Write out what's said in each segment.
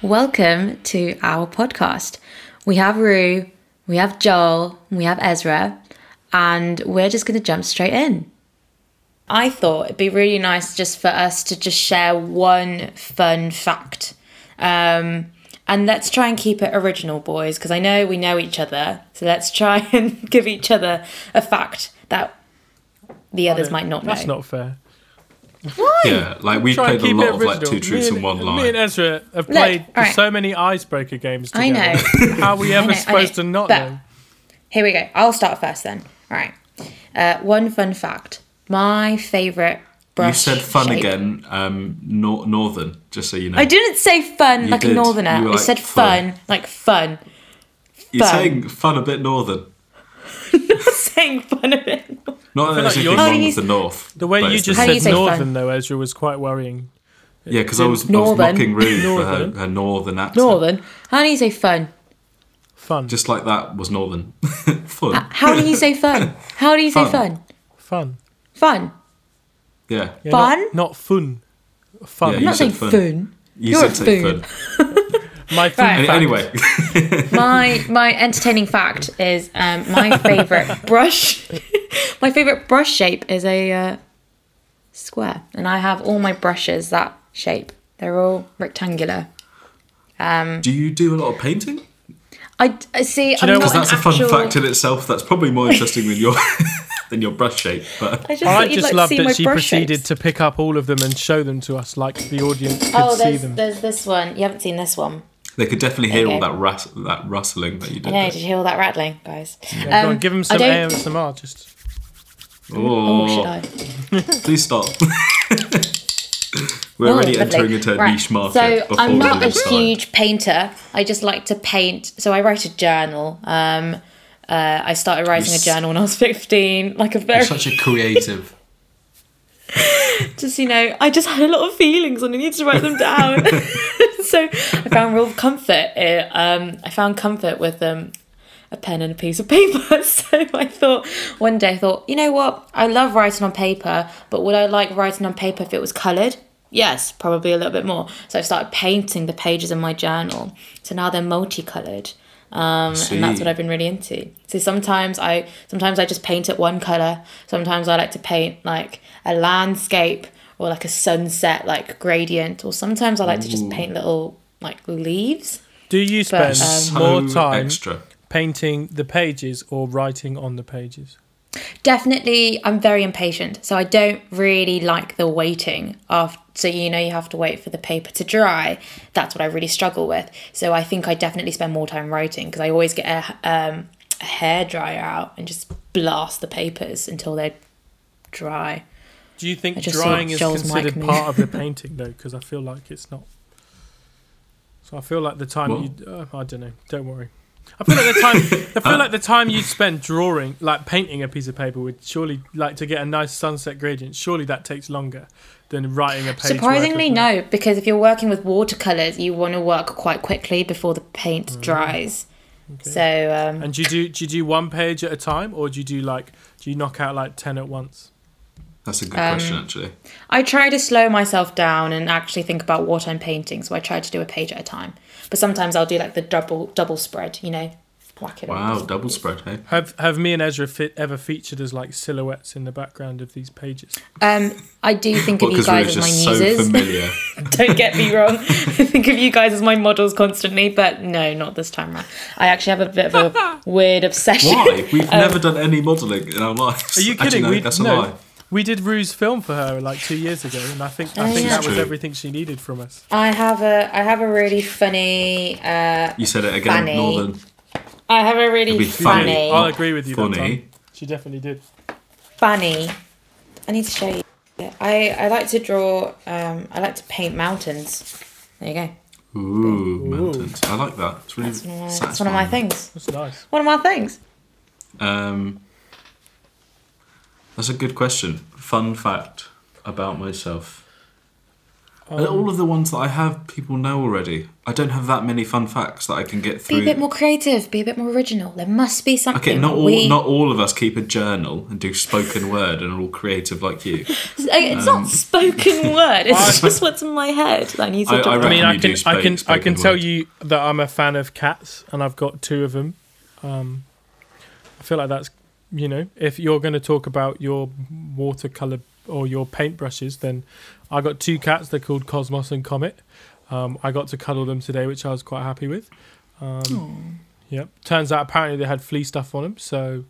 Hello, welcome to our podcast. We have Rue, we have Joel, we have Ezra, and we're just going to jump straight in. I thought it'd be really nice just for us to just share one fun fact. Um, and let's try and keep it original, boys, because I know we know each other. So let's try and give each other a fact that the others might not know. That's not fair. Why? Yeah, like we Try played a lot it of like two truths me and and, one Me lie. and Ezra have Look, played alright. so many icebreaker games I together. know. How are we ever know, supposed to not But- know? Here we go. I'll start first then. All right. Uh, one fun fact. My favourite brush. You said fun shape- again, um, nor- northern, just so you know. I didn't say fun You like a northerner. You were I said fun. fun like fun. You're fun. saying fun a bit northern. Saying fun of it. Not that feel there's like anything you're- How do wrong with the north. The way but you it's just How do said you say fun? northern, though, Ezra, was quite worrying. Yeah, because I was, I was Northern. mocking Ruth for her, Northern. her northern accent. Northern. How do you say fun? Fun. Just like that was northern. fun. How do you say fun? How do you say Fun. fun? fun. Fun. yeah. Yeah, Fun? Not, not fun. Fun. Yeah, I'm you not saying fun. fun. You You're said say a fun. My fun Right. Fact. Anyway, my my entertaining fact is um, my favorite brush. my favorite brush shape is a uh, square, and I have all my brushes that shape. They're all rectangular. do you do a lot of painting? I, I see. you I'm know what- Because that's an a fun fact in itself. That's probably more interesting than your than your brush shape. But I just, I thought you'd just like to loved see that she proceeded shapes. to pick up all of them and show them to us like the audience could Oh, see there's them. there's this one. You haven't seen this one. They could definitely hear all that ras- that rustling that you I did. know. there. Did you hear all that rattling, guys? Yeah, go on, Um, give them I some don't- ASMR. Just Oh, Oh, should I? please stop. We're Oh, already lovely. entering into a Right, niche market. So I'm not a start. huge painter. I just like to paint. So I write a journal. Um, uh, I started writing a journal when I was 15. Like a very You're such a creative. just you know, I just had a lot of feelings and I needed to write them down. So I found real comfort. uh, Um, I found comfort with um, a pen and a piece of paper. So I thought one day I thought, you know what? I love writing on paper, but would I like writing on paper if it was coloured? Yes, probably a little bit more. So I started painting the pages in my journal. So now they're multicoloured. Um, and that's what I've been really into. So sometimes I sometimes I just paint it one color. Sometimes I like to paint like a landscape or like a sunset, like gradient. Or sometimes I like to just paint little like leaves. do you spend so more time extra. painting the pages or writing on the pages? Definitely, I'm very impatient, so I don't really like the waiting. After, so you know, you have to wait for the paper to dry. That's what I really struggle with. So I think I definitely spend more time writing because I always get a, um, a hair dryer out and just blast the papers until they're dry. Do you think drawing is Joel's considered move. part of the painting though? Because I feel like it's not. So I feel like the time What? you, uh, I don't know. Don't worry. I feel like the time. I feel like the time you spend drawing, like painting a piece of paper, would surely like to get a nice sunset gradient. Surely that takes longer than writing a page. Surprisingly, no, because if you're working with watercolors, you want to work quite quickly before the paint dries. Okay. So um, And do you do do you do one page at a time, or do you do like do you knock out like ten at once? That's a good Um, question, actually. I try to slow myself down and actually think about what I'm painting. So I try to do a page at a time. But sometimes I'll do like the double double spread, you know, whack it. on. Wow, double spread, hey? Have have me and Ezra fit, ever featured as like silhouettes in the background of these pages? Um, I do think of you because we're guys as my just so muses. familiar. Don't get me wrong. I think of you guys as my models constantly, but no, not this time around. I actually have a bit of a weird obsession. Why? We've never done any modelling in our lives. Are you Actually, kidding? no, we that's a no, lie. We did Rue's film for her like two years ago, and I think I think yeah. that was everything she needed from us. I have a I have a really funny uh, You said it again, Funny. Northern. I have a really funny. funny I'll agree with you. That Funny. time. She definitely did. funny. I need to show you. I, I like to draw. Um, I like to paint mountains. There you go. Ooh, mountains. I like that. It's really That's one of my, that's one of my things. That's nice. One of my things. Um, that's a good question. Fun fact about myself. And all of the ones that I have, people know already. I don't have that many fun facts that I can get through. Be a bit more creative. Be a bit more original. There must be something. Okay, not all we- not all of us keep a journal and do spoken word and are all creative like you. It's not spoken word. It's just what's in my head. that I need to. I- I I mean, I do can, I can, I can tell word. you that I'm a fan of cats, and I've got two of them. Um, I feel like that's, you know, if you're going to talk about your watercolor or your paintbrushes, then I got two cats. They're called Cosmos and Comet. Um, I got to cuddle them today, which I was quite happy with. Um, yep. Turns out apparently they had flea stuff on them, so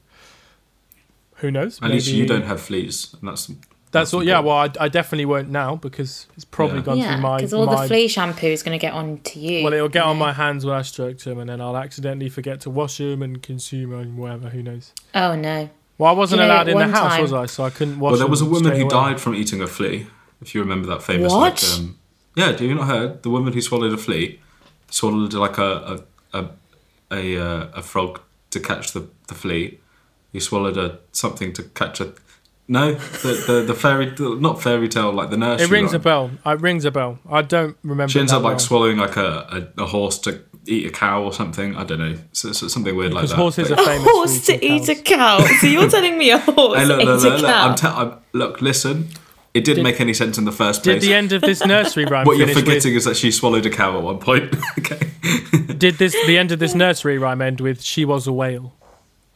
who knows? At least you don't have fleas, and that's That's that's all. Yeah. Well, I, I definitely won't now because it's probably Yeah. gone yeah, through my. because all my the flea shampoo is going to get on to you. Well, it'll get on my hands when I stroke them, and then I'll accidentally forget to wash them and consume them, whatever. Who knows? Oh no. Well, I wasn't You know, allowed in the house, time- was I? So I couldn't wash. Well, there was a woman who away. died from eating a flea. If you remember that famous, What? like, um, yeah, do you not heard the woman who swallowed a flea, swallowed like a a a a, uh, a frog to catch the, the flea. He swallowed a something to catch a. No, the the, the fairy not fairy tale like the nursery. It rings a rhyme. bell. It rings a bell. I don't remember. She ends that up like well. swallowing like a, a, a horse to eat a cow or something. I don't know, so, so something weird like that. horses But- are A horse to eating eat a cow. So you're telling me a horse Hey, look, ate look, a look, look, cow? I'm te- I'm, look, listen. It didn't Did- make any sense in the first place. Did place. the end of this nursery rhyme what you're finish forgetting is that she swallowed a cow at one point. okay. Did this the end of this nursery rhyme end with "She was a whale"?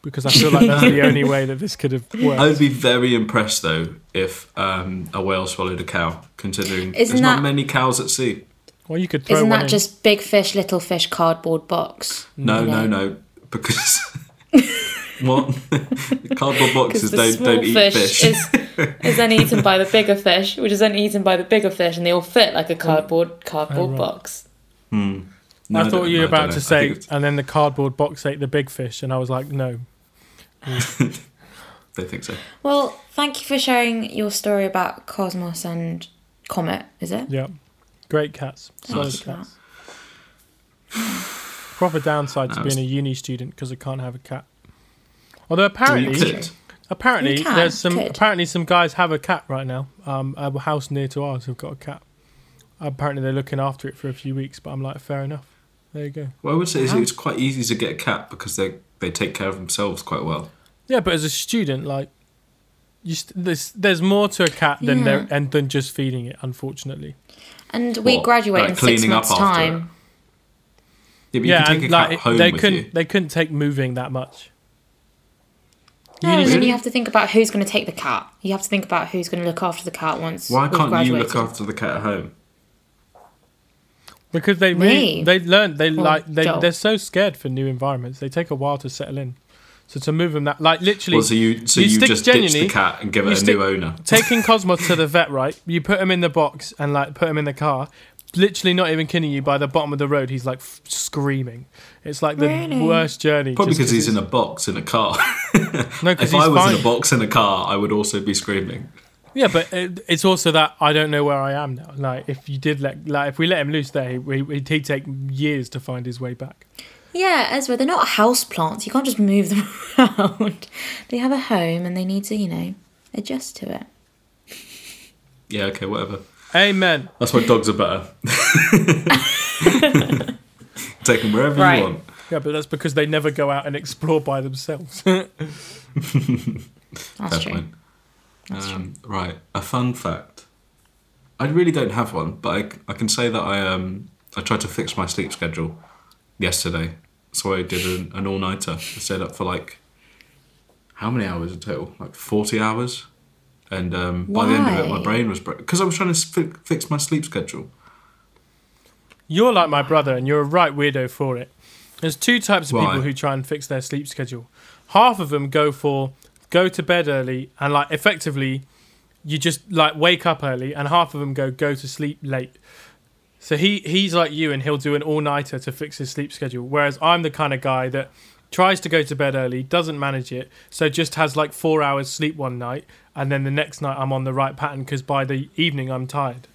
Because I feel like that's the only way that this could have worked. I would be very impressed though if um, a whale swallowed a cow, considering Isn't there's not many cows at sea. Well, you could throw Isn't one that in. just big fish, little fish, cardboard box? No, You no, know? no, because what cardboard boxes the don't small don't eat fish, fish. is is then eaten by the bigger fish, which is then eaten by the bigger fish, and they all fit like a cardboard cardboard Oh, right. box. Hmm. No, I thought don't- you were I don't about to say, and then the cardboard box ate the big fish, and I was like, no. they think so. Well, thank you for sharing your story about Cosmos and Comet. Is it? Yeah, great cats, solid Nice. cats. Proper downside to No, being a uni student because I can't have a cat. Although apparently, apparently can, there's some could. apparently some guys have a cat right now. Um, a house near to ours have got a cat. Apparently they're looking after it for a few weeks, but I'm like, fair enough. There you go. What I would say is uh-huh. it's quite easy to get a cat because they they take care of themselves quite well. Yeah, but as a student, like, you st- there's there's more to a cat than Yeah. there and than just feeding it. Unfortunately. And we What, graduate like in six cleaning up months' after time. Yeah, but yeah, can and take a cat like home they with couldn't you. they couldn't take moving that much. No, Uni- and then Really? you have to think about who's going to take the cat. You have to think about who's going to look after the cat once. Why we've can't you graduated. look after the cat at home? Because they really, they learn they Or like they Joel? they're so scared for new environments. They take a while to settle in. So to move them that like literally Well, so you so you you, stick just ditch the cat and give it a stick- new owner. taking Cosmos to the vet, right? You put him in the box and like put him in the car. Literally not even kidding you. By the bottom of the road, he's like f- screaming. It's like the Really? worst journey. Probably because he's in a box in a car. no, because if he's I was fine. in a box in a car, I would also be screaming. Yeah, but it, it's also that I don't know where I am now. Like if you did let like if we let him loose there, he, he'd he'd take years to find his way back. Yeah, Ezra, they're not house plants. You can't just move them around. They have a home and they need to, you know, adjust to it. Yeah, okay, whatever. Amen. That's why dogs are better. Take them wherever Right. you want. Yeah, but that's because they never go out and explore by themselves. That's Fair true. point. That's true. Um, right, a fun fact. I really don't have one, but I, I can say that I um I tried to fix my sleep schedule yesterday, so I did an, an all nighter. I stayed up for like how many hours in total? Like forty hours, and um, by the end of it, my Why? brain was broke because I was trying to fi- fix my sleep schedule. You're like my brother, and you're a right weirdo for it. There's two types of Why? people who try and fix their sleep schedule. Half of them go for go to bed early and like effectively you just like wake up early, and half of them go go to sleep late. So he he's like you, and he'll do an all nighter to fix his sleep schedule. Whereas I'm the kind of guy that tries to go to bed early, doesn't manage it, so just has like four hours sleep one night, and then the next night I'm on the right pattern because by the evening I'm tired.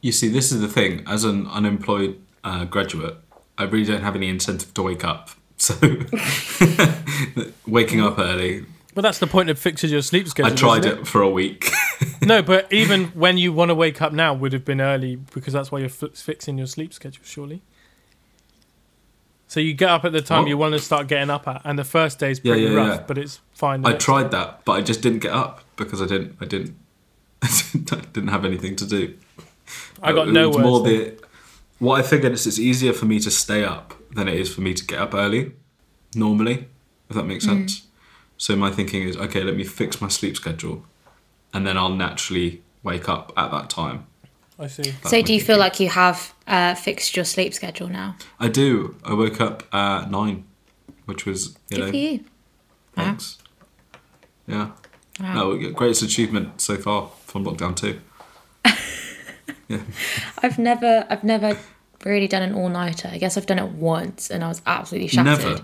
You see, this is the thing. As an unemployed uh, graduate, I really don't have any incentive to wake up. So, waking up early, But that's the point of fixing your sleep schedule. I tried isn't it for a week. no, but even when you want to wake up now, would have been early because that's why you're fi- fixing your sleep schedule, surely. So you get up at the time What? you want to start getting up at, and the first day's Yeah, pretty yeah, rough, yeah. but it's fine. I next- tried that, but I just didn't get up because I didn't. I didn't. I didn't have anything to do. I got It no was more then. the. What I figured is it's easier for me to stay up than it is for me to get up early. Normally, if that makes Mm. sense. So my thinking is okay. Let me fix my sleep schedule, and then I'll naturally wake up at that time. I see. That's So do you feel like you have uh, fixed your sleep schedule now? I do? I woke up at nine, which was you Good know for you. thanks. Yeah. Wow. No, greatest achievement so far from lockdown two. yeah. I've never, I've never really done an all nighter. I guess I've done it once, and I was absolutely shattered. Never.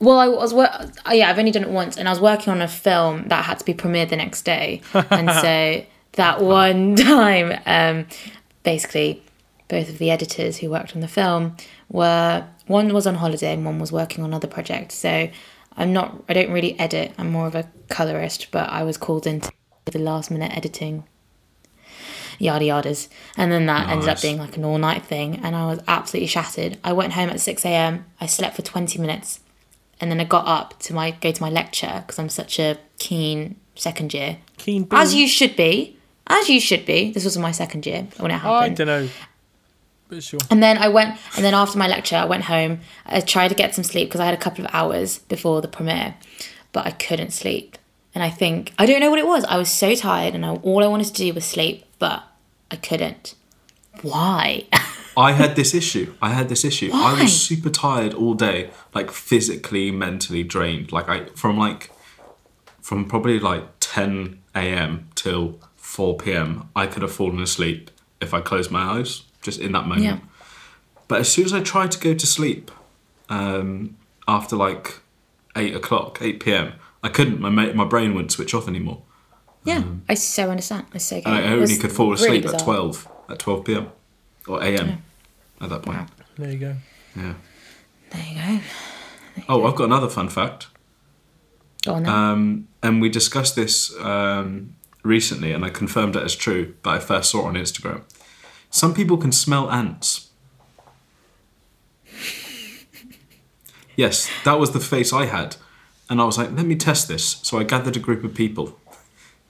Well, I was, wor- uh, yeah, I've only done it once, and I was working on a film that had to be premiered the next day, and so that one time, um, basically, both of the editors who worked on the film were one was on holiday and one was working on other projects. So I'm not, I don't really edit. I'm more of a colorist, but I was called into the last minute editing yada yadas. And then that ended up being like an all night thing. And I was absolutely shattered. I went home at 6 a.m. I slept for 20 minutes. And then I got up to my go to my lecture because I'm such a keen second year. Keen As you should be. As you should be. This was my second year when it happened. I don't know, but sure. And then I went, and then after my lecture, I went home. I tried to get some sleep because I had a couple of hours before the premiere, but I couldn't sleep. And I think, I don't know what it was. I was so tired, and I, all I wanted to do was sleep, but I couldn't. Why? I had this issue. I had this issue. I was super tired all day, like physically, mentally drained. Like I from like from probably like 10 a.m. till 4 p.m. I could have fallen asleep if I closed my eyes just in that moment. Yeah. But as soon as I tried to go to sleep, um, after like eight o'clock, 8 p.m., I couldn't. My my brain wouldn't switch off anymore, yeah, I so understand. I so get. I only could fall really asleep at 12 at 12 p.m. or a.m. at that point. There you go. Yeah. There you go. Oh, I've got another fun fact. Go on then. Um, and we discussed this um, recently, and I confirmed it as true, but I first saw it on Instagram. Some people can smell ants. yes, that was the face I had. And I was like, let me test this. So I gathered a group of people.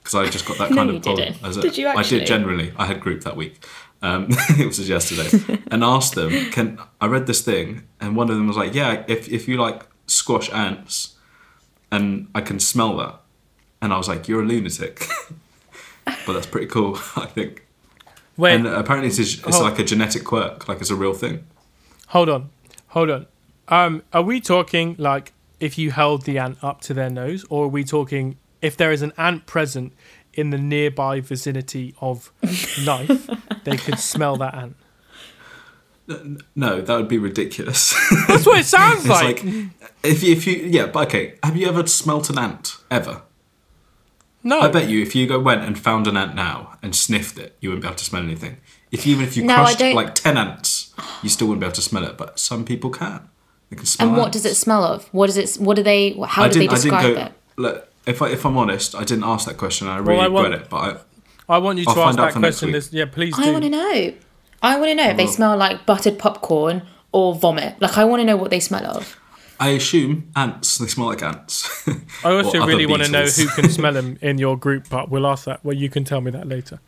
Because I just got that kind you of problem. didn't. as a- Did you I did generally. I had group that week. Um, it was just yesterday. and asked them, can I read this thing, and one of them was like, yeah, if, if you like squash ants, and I can smell that. And I was like, you're a lunatic. but that's pretty cool, I think. Wait, And apparently it's, it's like a genetic quirk, like it's a real thing. hold on, hold on. Um, are we talking like if you held the ant up to their nose, or are we talking if there is an ant present in the nearby vicinity of life, they could smell that ant? No, that would be ridiculous. That's what it sounds it's like. like, if you, if you, yeah, but okay. Have you ever smelt an ant ever? no, I bet you, if you go went and found an ant now and sniffed it, you wouldn't be able to smell anything. If even if you No, crushed don't- like ten ants, you still wouldn't be able to smell it. But some people can. They can smell. and what ants. does it smell of? What does it? What do they? How I do they didn't. I describe didn't go. it? Look, if I if I'm honest, I didn't ask that question. I really I want- regret it. But I, I want you to I'll ask that question. This, yeah, please I want to know. I want to know if they smell like buttered popcorn or vomit. Like I want to know what they smell of. I assume ants. They smell like ants. I also really want to know who can smell them in your group, but we'll ask that. Well, you can tell me that later.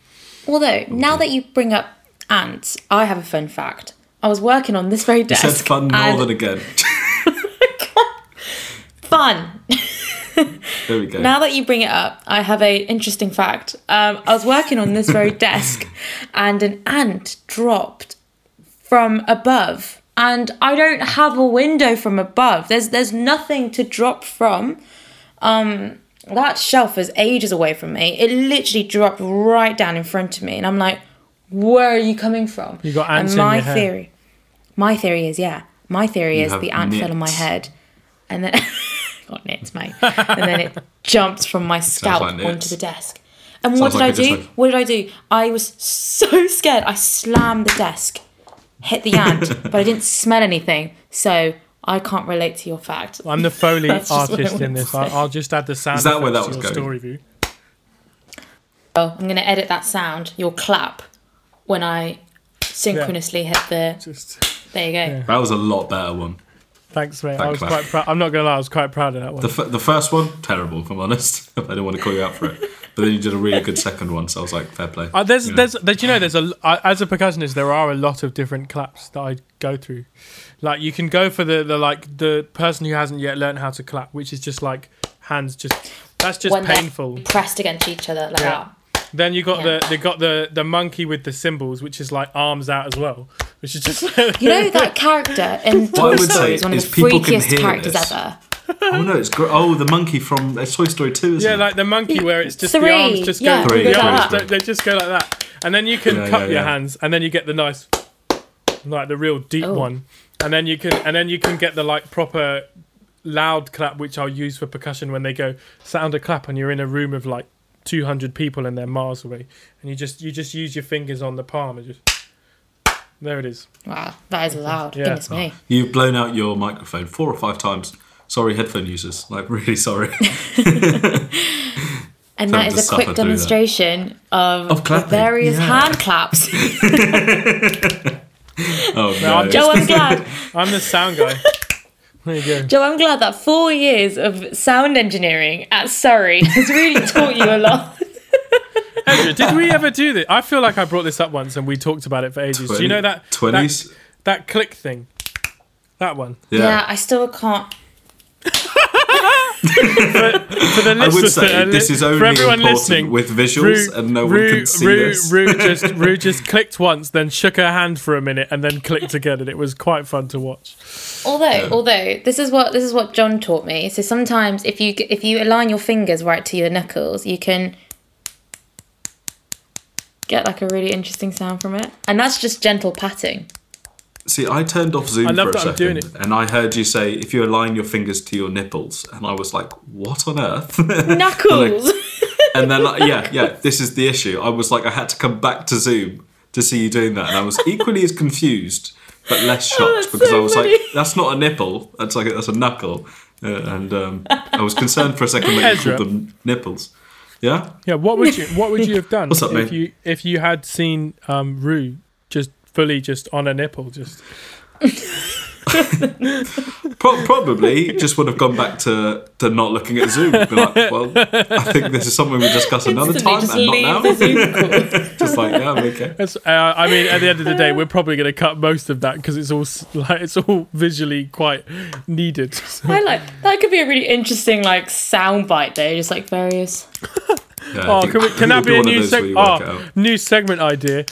Although now that you bring up ants, I have a fun fact. I was working on this very You desk. said fun more and- than again. fun. There we go. Now that you bring it up, I have a interesting fact. Um, I was working on this very desk, and an ant dropped from above, and I don't have a window from above. There's there's nothing to drop from. Um, that shelf is ages away from me. It literally dropped right down in front of me, and I'm like, "Where are you coming from?" You got ants and in my your hair. theory, my theory is yeah, my theory You is the ant fell on my head, and then got nits, mate, and then it jumped from my scalp like onto the desk. And what did like I do? like- What did I do? I was so scared. I slammed the desk, hit the ant, but I didn't smell anything. So I can't relate to your fact. I'm the Foley That's just what I artist in wanted to this. say. I'll, I'll just add the sound Is that where that was going? story view. Oh, I'm going to edit that sound. Your clap when I synchronously hit the. Just There you go. That was a lot better one. Thanks, mate. I Thank was you. quite proud. I'm not gonna lie, I was quite proud of that one. The, f- the first one, terrible, if I'm honest. I didn't want to call you out for it. But then you did a really good second one, so I was like, fair play. Uh, there's, You know. there's, there's, you know, there's a I- as a percussionist, there are a lot of different claps that I go through. Like you can go for the, the like the person who hasn't yet learned how to clap, which is just like hands just that's just when painful. pressed against each other like Yeah. that. Then you got Yeah. the they got the the monkey with the cymbals, which is like arms out as well, which is just You know that character in Toy Story say is one of is the freakiest characters this. ever. oh no, it's gr- oh the monkey from uh, Toy Story Two, isn't yeah, it? like the monkey where it's just the arms just yeah, go Three, the yeah, arms three. they just go like that, and then you can Yeah, cup yeah, your yeah. hands, and then you get the nice like the real deep Oh. one, and then you can and then you can get the like proper loud clap, which I'll use for percussion when they go sound a clap, and you're in a room of like 200 people and they're miles away, and you just you just use your fingers on the palm and just there it is. Wow, that is loud. Yeah. Goodness me. You've blown out your microphone four or five times. Sorry, headphone users. Like really sorry. And that is a quick suffer through that. demonstration of, Of the various yeah. hand claps. Oh No, I'm no. Joe, I'm glad. I'm the sound guy. There you go. Joe, I'm glad that four years of sound engineering at Surrey has really taught you a lot. Andrew, did we ever do this? I feel like I brought this up once and we talked about it for ages. do you know that that, that click thing? That one. Yeah, Yeah. I still can't. For the I would say are this is only for everyone important listening, with visuals, and no one can see Rue, this. Rue just Rue just clicked once, then shook her hand for a minute, and then clicked again, and it was quite fun to watch. Although, although this is what this is what John taught me. So sometimes if you if you align your fingers right to your knuckles, you can get like a really interesting sound from it, and that's just gentle patting. See, I turned off Zoom I love for a that I'm second, doing it. and I heard you say if you align your fingers to your nipples, and I was like, "What on earth?" Knuckles. and then, like, yeah, yeah, this is the issue. I was like, I had to come back to Zoom to see you doing that, and I was equally as confused, but less shocked Oh, because so I was funny. like, "That's not a nipple. That's like that's a knuckle," uh, and um, I was concerned for a second that you called them nipples. Yeah, Yeah, what would you what would you have done What's up, if mate? you if you had seen um, Rue just fully just on a nipple, just Pro- probably just would have gone back to, to not looking at Zoom. Be like, well, I think this is something we discuss another Instantly time, just and not now. the Zoom call. just like, yeah, I'm okay. Uh, I mean, at the end of the day, we're probably going to cut most of that because it's all like it's all visually quite needed. So- I like that could be a really interesting like sound bite though, just like various. Yeah, oh, think- can, we, can that be a new seg- you work it oh, new segment idea?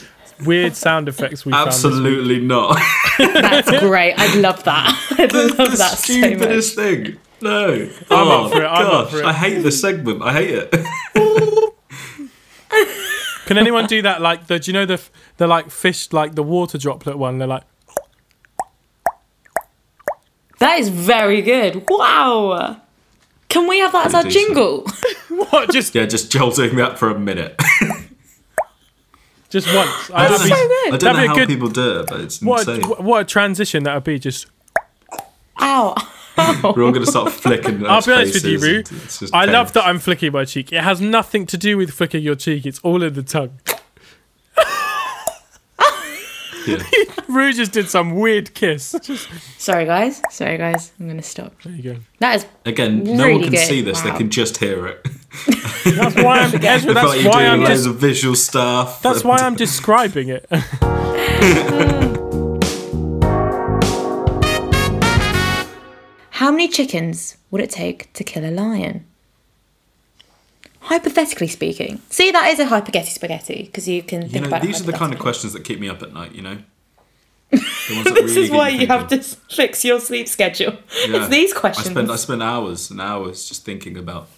Weird sound effects we found. Absolutely not. That's great. I'd love that. I'd love the that so stupidest thing. No. I'm oh, up for it, I'm up gosh, for it. I hate the segment. I hate it. Can anyone do that? Like the, do you know the the like fish, like the water droplet one? They're like, That is very good. Wow. Can we have that as our decent. jingle? what? Just Yeah, just jolting doing that for a minute. Just once. I don't be- know, so good. I don't know how good- people do it, but it's what, insane. a, what a transition that would be. Just Ow. We're all going to start flicking. I'll be honest with you, Rue. Rue. I love that I'm flicking my cheek. It has nothing to do with flicking your cheek. It's all in the tongue. Yeah. Rue just did some weird kiss. Just, Sorry guys. Sorry guys. I'm gonna stop. there you go. That is Again, no one can good. see this; they can just hear it. That's why I'm. Ezra, I that's why doing I'm. loads Des- of visual stuff. that's why I'm describing it. how many chickens would it take to kill a lion? Hypothetically speaking. See, that is a hypothetical spaghetti because you can think know, about these are the kind of questions that keep me up at night. You know. The ones that This really is why you have to fix your sleep schedule. Yeah. It's these I questions. spend I spend hours and hours just thinking about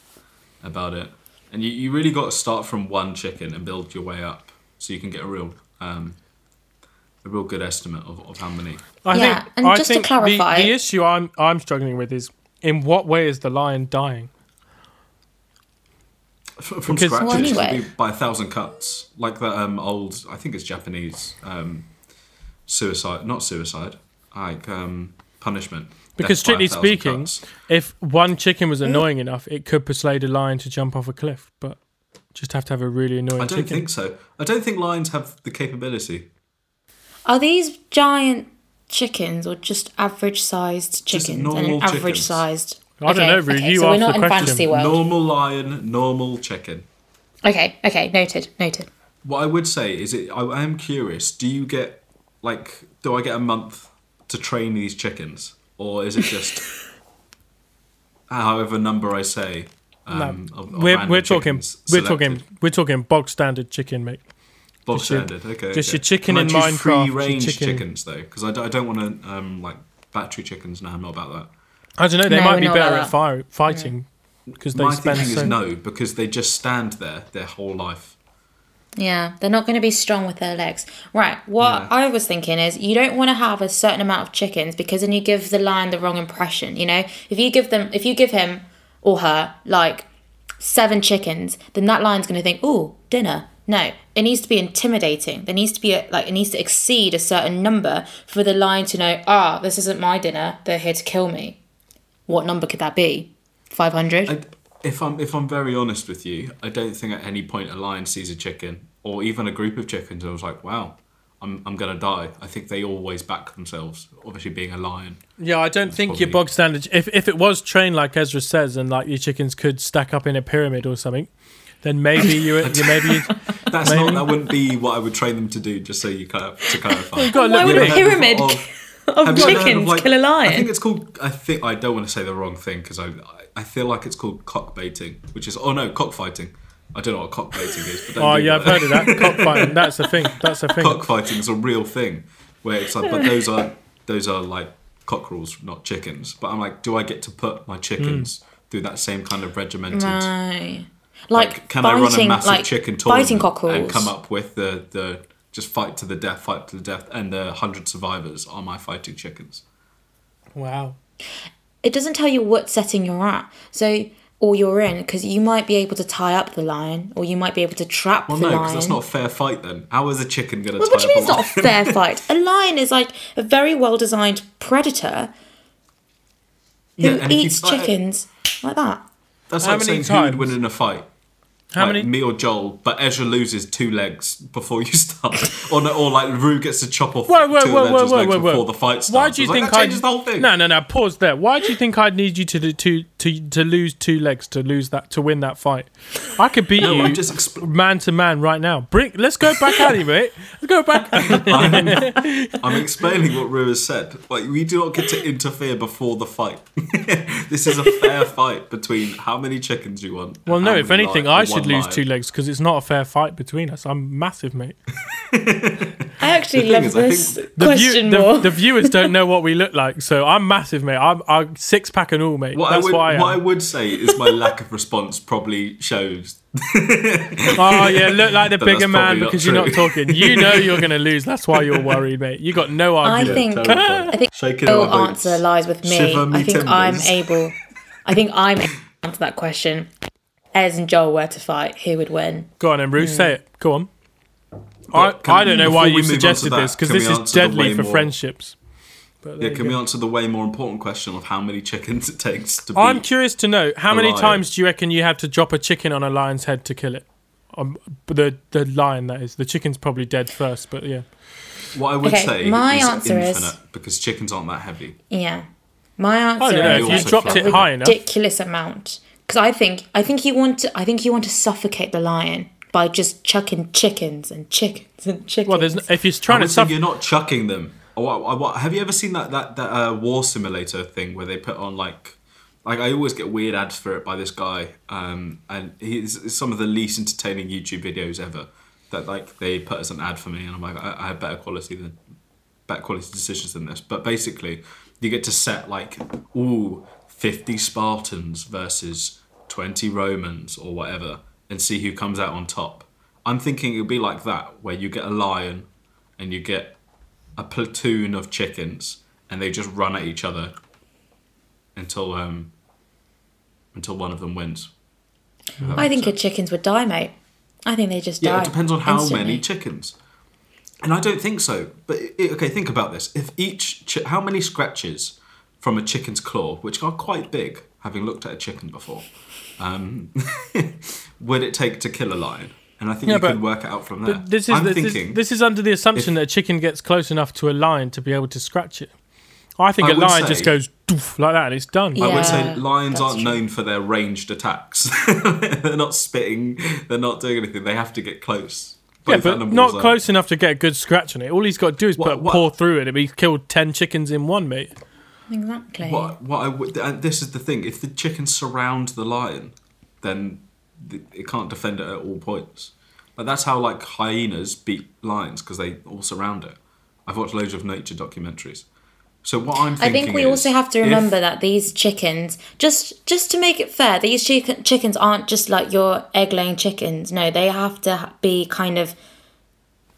about it, and you, you really got to start from one chicken and build your way up, so you can get a real um, a real good estimate of, of how many. I Yeah, think, and I just to clarify- the, the issue I'm I'm struggling with is in what way is the lion dying? F- From Because- scratch, Well, it should anyway. be by a thousand cuts, like that um, old. I think it's Japanese um, suicide, not suicide, like um, punishment. Because Death by a strictly speaking, cuts. if one chicken was annoying enough, it could persuade a lion to jump off a cliff. But Just have to have a really annoying I don't chicken. think so. I don't think lions have the capability. Are these giant chickens or just average sized Just chickens and normal an average chickens. sized? I don't know, Rue, you so we're not the in question. fantasy world. Normal lion, normal chicken. Okay, okay, noted, noted. What I would say is, it. I, I am curious. Do you get like? Do I get a month to train these chickens, or is it just however number I say? Um, of, of We're, we're talking chickens we're selected? talking we're talking bog standard chicken, mate. bog just your- standard. Okay, just okay. your chicken Can in I Minecraft, Free range chicken- chickens though, because I, d- I don't want to um, like battery chickens. No, I'm not about that. I don't know. They No, might be better at fire, fighting because they My spend thinking so. is no, because they just stand there their whole life. Yeah, they're not going to be strong with their legs. Right, what Yeah. I was thinking is you don't want to have a certain amount of chickens because then you give the lion the wrong impression, you know? If you give them if you give him or her like seven chickens, then that lion's going to think, "Oh, dinner." No, it needs to be intimidating. There needs to be a, like it needs to exceed a certain number for the lion to know, "Ah, this isn't my dinner. They're here to kill me." What number could that be? 500? I, if I'm if I'm very honest with you, I don't think at any point a lion sees a chicken or even a group of chickens and was like, "Wow, I'm I'm gonna die." I think they always back themselves. Obviously, being a lion. Yeah, I don't think your bog standard. If if it was trained like Ezra says, and like your chickens could stack up in a pyramid or something, then maybe you you maybe you That's Maybe. not that wouldn't be what I would train them to do. Just so you clar- to clarify. got to Why look would big. a pyramid Of- of have you ever heard chickens of, like- kill a lion? I think it's called. I think I don't want to say the wrong thing because I I feel like it's called cock baiting, which is oh no cockfighting. I don't know what cockbaiting is. But don't Oh yeah, I've heard of that. Cockfighting. That's a thing. That's a thing. cockfighting is a real thing where it's like but those are those are like cockerels not chickens but i'm like do i get to put my chickens hmm. through that same kind of regimented Right. Like, can biting, i run a massive like chicken biting tournament cockerels. and come up with the the just fight to the death fight to the death and the 100 survivors are my fighting chickens Wow. It doesn't tell you what setting you're at, so or you're in, because you might be able to tie up the lion, or you might be able to trap well the no lion. Well, no, because that's not a fair fight then how is a chicken going to Well, tie what do you mean it's not a fair fight? A lion is like a very well designed predator who Yeah, and if you- eats like, chickens like that. that's How like many saying who would win in a fight How like many? me or Joel, but Ezra loses two legs before you start, or no, or like Rue gets to chop off Whoa, whoa, two whoa, of Ezra's legs before the fight starts. Why do you I like, think that I? changes the whole thing? No, no, no. Pause there. Why do you think I'd need you to do- to to to lose two legs to lose that to win that fight? I could beat No, you just expl- man to man right now. Bring. Let's go back at it, mate. Let's go back. I'm explaining what Rue has said. Like we do not get to interfere before the fight. this is a fair fight between how many chickens you want. Well, no. If anything, lion- I should lose lion. two legs because it's not a fair fight between us. I'm massive, mate. I actually The love is, this think The, question view, more. the, the viewers don't know what we look like, so I'm massive, mate. I'm, I'm six pack and all, mate. What That's I would, why I am. What I would say is my lack of response probably shows. Oh yeah, look like the But bigger man probably not because you're not talking. You know you're gonna lose. That's why you're worried, mate. You got no I think terrified. I think Shaking the in real boots. answer lies with me. Me I think I'm able. I think I'm able to answer that question. Ez and Joel were to fight, who would win? Go on, then, Hmm. Bruce. Say it. Go on. But I, I don't know why you we move on to suggested that, this because this is deadly for more- friendships. But Yeah, can go. we answer the way more important question of how many chickens it takes to beat? I'm curious to know how many lion. times do you reckon you have to drop a chicken on a lion's head to kill it? Um, the the lion that is. The chicken's probably dead first, but yeah. What I would Okay, say my is answer is- because chickens aren't that heavy. Yeah, my answer I don't know is if you dropped it high enough. ridiculous amount. Because I think I think you want to I think you want to suffocate the lion by just chucking chickens and chickens and chickens. Well, there's no, if you're trying to would say you're not chucking them. Oh, have you ever seen that that that uh, war simulator thing where they put on like like I always get weird ads for it by this guy, um, and he's some of the least entertaining YouTube videos ever. That like they put as an ad for me, and I'm like I, I have better quality than better quality decisions than this. But basically, you get to set like ooh 50 Spartans versus 20 Romans or whatever, and see who comes out on top. I'm thinking it would be like that, where you get a lion and you get a platoon of chickens, and they just run at each other until um until one of them wins. I think your chickens would die, mate. I think they just die. Yeah, it depends on how instantly. many chickens. And I don't think so. But i okay, think about this. If each chi- how many scratches from a chicken's claw, which are quite big, having looked at a chicken before, um, would it take to kill a lion? And I think Yeah, you but- can work it out from there. This is I'm this, thinking. this is under the assumption if- that a chicken gets close enough to a lion to be able to scratch it. I think I a lion say- just goes doof like that and it's done. Yeah. I would say lions aren't true. known for their ranged attacks. they're not spitting. They're not doing anything. They have to get close. Yeah, but not are- close enough to get a good scratch on it. All he's got to do is What- put a what- paw through it and he's killed 10 chickens in one, mate. Exactly. What, what I would, and this is the thing: if the chickens surround the lion, then the, it can't defend it at all points. Like that's how like hyenas beat lions because they all surround it. I've watched loads of nature documentaries. So what I'm thinking I think we also have to if- remember that these chickens, just just to make it fair, these chicken chickens aren't just like your egg laying chickens. No, they have to be kind of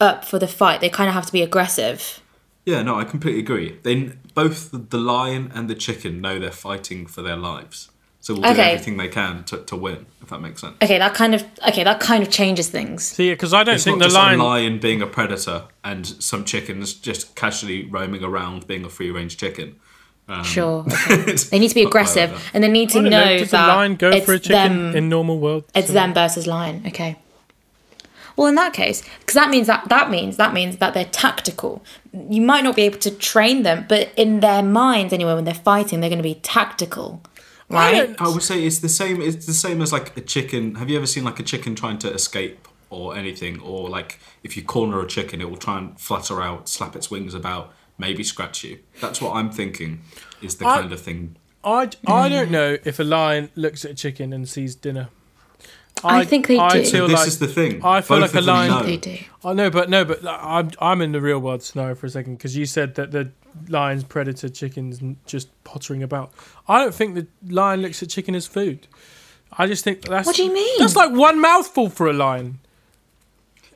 up for the fight. They kind of have to be aggressive. Yeah, no, I completely agree. Then both the, the lion and the chicken know they're fighting for their lives, so we'll do everything they can to, to win. If that makes sense. Okay, that kind of okay, that kind of changes things. See, because I don't It's think not the just lion. a lion being a predator and some chickens just casually roaming around being a free range chicken. Um, Sure, okay. they need to be Not quite like aggressive, and they need to I don't know, know, does that a lion go it's for a chicken them. in normal world? It's them versus lion. Okay. Well, in that case, because that means that that means that means that they're tactical. You might not be able to train them, but in their minds, anyway, when they're fighting, they're going to be tactical, I right? don't- I would say it's the same. It's the same as like a chicken. Have you ever seen like a chicken trying to escape or anything? Or like if you corner a chicken, it will try and flutter out, slap its wings about, maybe scratch you. That's what I'm thinking. Is the I- kind of thing. I, I don't know if a lion looks at a chicken and sees dinner. I think they I do. feel this like is the thing. I feel Both like a of them lion- know. They do. I know, but no, but like, I'm I'm in the real world scenario for a second because you said that the lion's predator chicken's n- just pottering about. I don't think the lion looks at chicken as food. I just think that's What do you mean? That's like one mouthful for a lion.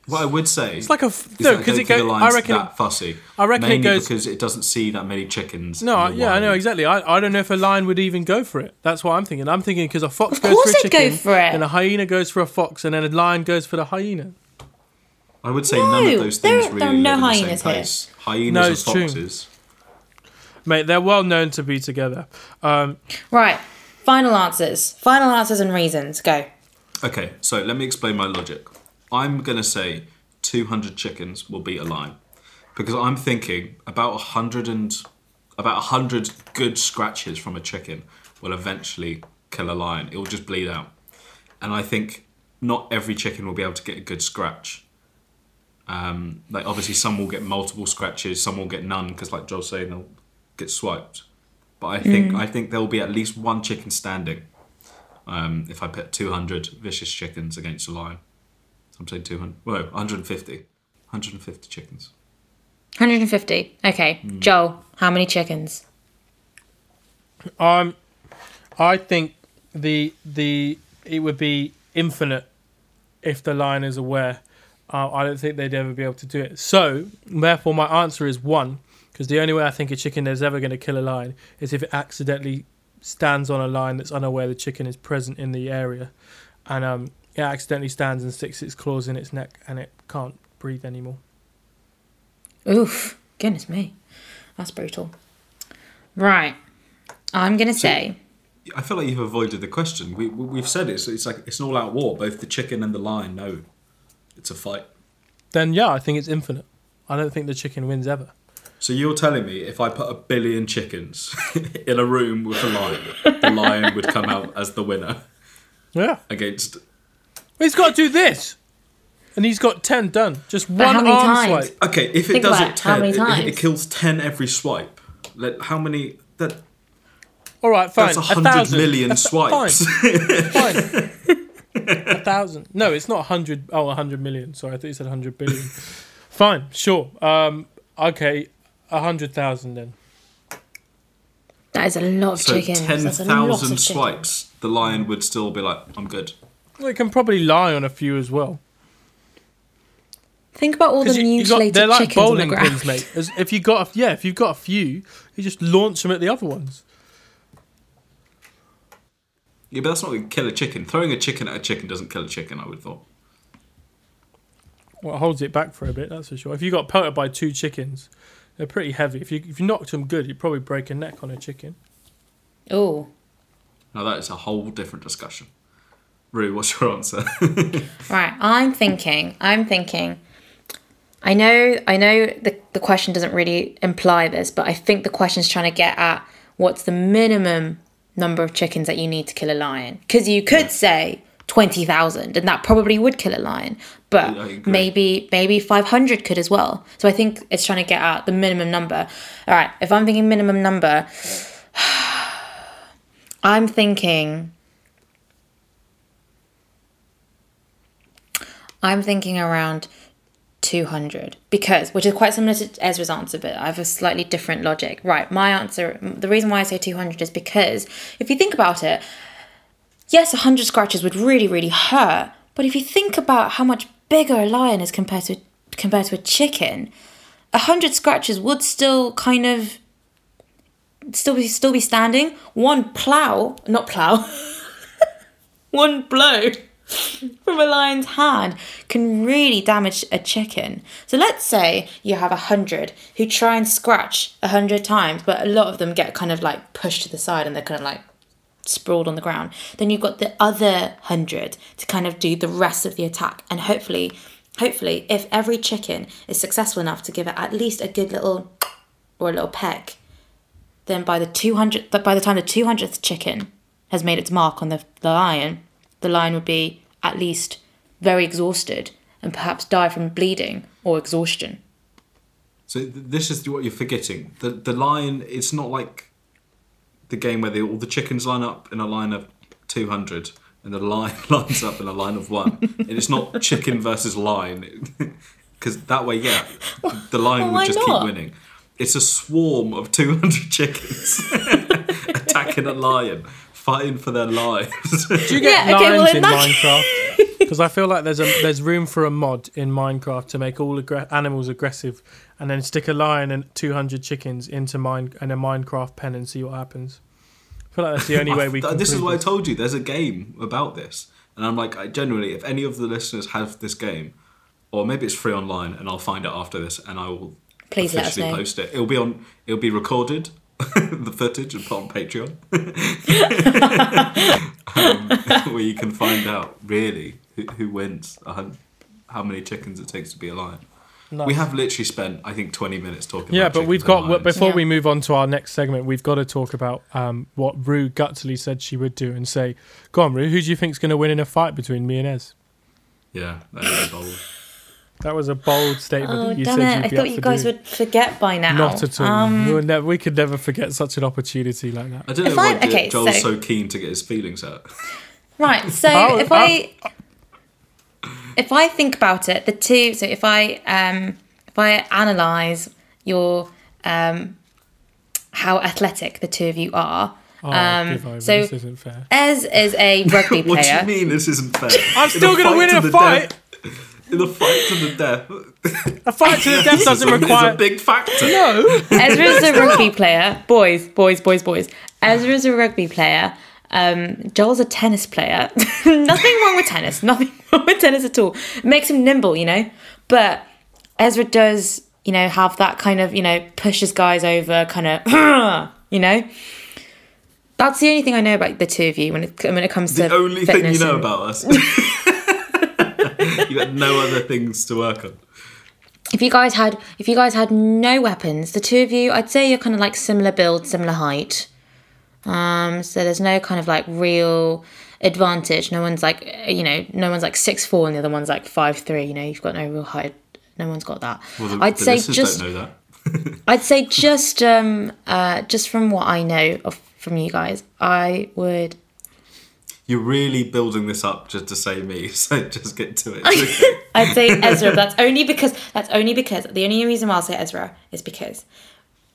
What I would say. It's like a f- is no because it goes. I reckon. that fussy. I reckon it Mainly goes- because it doesn't see that many chickens. No, in the yeah, I know exactly. I, I don't know if a lion would even go for it. That's what I'm thinking. I'm thinking because a fox Of goes for a it'd go chicken, for it. then a hyena goes for a fox, and then a lion goes for the hyena. I would say none of those there- things really there are no live in the hyenas same here. place. Hyenas No, and it's true. Foxes. Mate, they're well known to be together. Um, Right. Final answers. Final answers and reasons. Go. Okay, so let me explain my logic. I'm gonna say 200 chickens will beat a lion because I'm thinking about 100 and about 100 good scratches from a chicken will eventually kill a lion. It will just bleed out, and I think not every chicken will be able to get a good scratch. Um, like obviously, some will get multiple scratches, some will get none because, like Joel's saying, they'll get swiped. But I think I think there will be at least one chicken standing um, if I put 200 vicious chickens against a lion. So I'm saying 200. Well, 150. 150 chickens. 150. Okay. Hmm. Joel, how many chickens? Um, I think the the it would be infinite if the lion is aware. Uh, I don't think they'd ever be able to do it. So, therefore, my answer is one, because the only way I think a chicken is ever going to kill a lion is if it accidentally stands on a lion that's unaware the chicken is present in the area, and um, it accidentally stands and sticks its claws in its neck, and it can't breathe anymore. Oof. Goodness me. That's brutal. Right. I'm going to say. I feel like you've avoided the question. We, we, we've said it. So it's like it's an all-out war. Both the chicken and the lion know it's a fight. Then yeah, I think it's infinite. I don't think the chicken wins ever. So you're telling me if I put a billion chickens in a room with a lion, the lion would come out as the winner Yeah. against. He's got to do this. And he's got 10 done. Just But one how many arm times? swipe. Okay, if it Think does about it it, how ten, many it- times? It, kills ten every swipe. Let, how many? That All right, fine. that's a a hundred thousand. million A th- swipes. Fine. fine. a thousand. No, it's not a 100. Oh, a 100 million. Sorry, I thought you said a 100 billion. fine, sure. Um, okay, 100,000 then. That is a lot of so chickens. ten That's a lot of thousand chickens. swipes. The lion would still be like, "I'm good." Well, it can probably lie on a few as well. Think about all the 'Cause you- you got- mutilated they're like chickens on the bowling ground. pins, mate. As- If you got, a, yeah, if you've got a few, you just launch them at the other ones. Yeah, but that's not going to kill a chicken. Throwing a chicken at a chicken doesn't kill a chicken. I would have thought. Well, it holds it back for a bit, that's for sure. If you got pelted by two chickens, they're pretty heavy. If you if you knocked them good, you'd probably break a neck on a chicken. Oh, Now that is a whole different discussion. Rue, what's your answer? Right, I'm thinking. I'm thinking. I know. I know the the question doesn't really imply this, but I think the question's trying to get at what's the minimum number of chickens that you need to kill a lion. Because you could say twenty thousand, and that probably would kill a lion. But maybe maybe five hundred could as well. So I think it's trying to get out the minimum number. All right, if I'm thinking minimum number, I'm thinking. I'm thinking around 200 because which is quite similar to Ezra's answer but I have a slightly different logic. Right, my answer the reason why I say 200 is because if you think about it yes 100 scratches would really really hurt but if you think about how much bigger a lion is compared to compared to a chicken 100 scratches would still kind of still be still be standing one plow not plow one blow from a lion's hand can really damage a chicken. So let's say you have a hundred who try and scratch a hundred times, but a lot of them get kind of like pushed to the side and they're kind of like sprawled on the ground. Then you've got the other hundred to kind of do the rest of the attack, and hopefully, hopefully, if every chicken is successful enough to give it at least a good little or a little peck, then by the two hundred, but by the time the two hundredth chicken has made its mark on the, the lion, the lion would be at least very exhausted and perhaps die from bleeding or exhaustion. so this is what you're forgetting. The the line. It's not like the game where they, all the chickens line up in a line of two hundred. And the line lines up in a line of one. and it's not chicken versus line. Because that way, yeah, the line Well, would just not? keep winning. It's a swarm of 200 chickens attacking a lion, fighting for their lives. Do you get Yeah, okay, well, lions in in that- Minecraft? Because I feel like there's a there's room for a mod in Minecraft to make all aggre- animals aggressive, and then stick a lion and 200 chickens into mine and a Minecraft pen and see what happens. I feel like that's the only way we. Can this is prove why I told you there's a game about this, and I'm like, I genuinely, if any of the listeners have this game, or maybe it's free online, and I'll find it after this, and I will Please let us know. post it. It'll be on. It'll be recorded, the footage, and put on Patreon, um, where you can find out really who, who wins, how many chickens it takes to be a lion. Nice. We have literally spent, I think, 20 minutes talking. About Yeah, about but we've got lions. before Yeah. we move on to our next segment, we've got to talk about um, what Rue gutsily said she would do and say, "Go on, Rue. Who do you think's going to win in a fight between me and Ez?" Yeah, that is bold. That was a bold statement. Oh that you damn said it! you'd I be thought you guys doing. would forget by now. Not at all. Um, we, would never, we could never forget such an opportunity like that. I don't know If why I- okay, Joel's so- so keen to get his feelings out. Right. So Oh, if I if I think about it, the two. So if I um if I analyze your um how athletic the two of you are. Oh, Um, give so- this isn't fair. Ez is a rugby player. What do you mean this isn't fair? I'm still gonna win to a fight. in the fight to the death. A fight to the death doesn't Racism is require. a big factor. no. Ezra is a rugby player. Boys, boys, boys, boys. Ezra is a rugby player. Um, Joel's a tennis player. Nothing wrong with tennis. Nothing wrong with tennis at all. It makes him nimble, you know. But Ezra does, you know, have that kind of, you know, pushes guys over, kind of, you know. That's the only thing I know about the two of you when it when it comes The to the only thing you know and- about us. you got no other things to work on. if you guys had if you guys had no weapons the two of you i'd say you're kind of like similar build similar height um so there's no kind of like real advantage no one's like uh, you know no one's like six four and the other one's like five three you know you've got no real height no one's got that Well, the, i'd the say just don't know that. i'd say just um uh just from what i know of from you guys i would You're really building this up just to say me, so just get to it. Okay. I'd say Ezra. That's only because that's only because the only reason why I'll say Ezra is because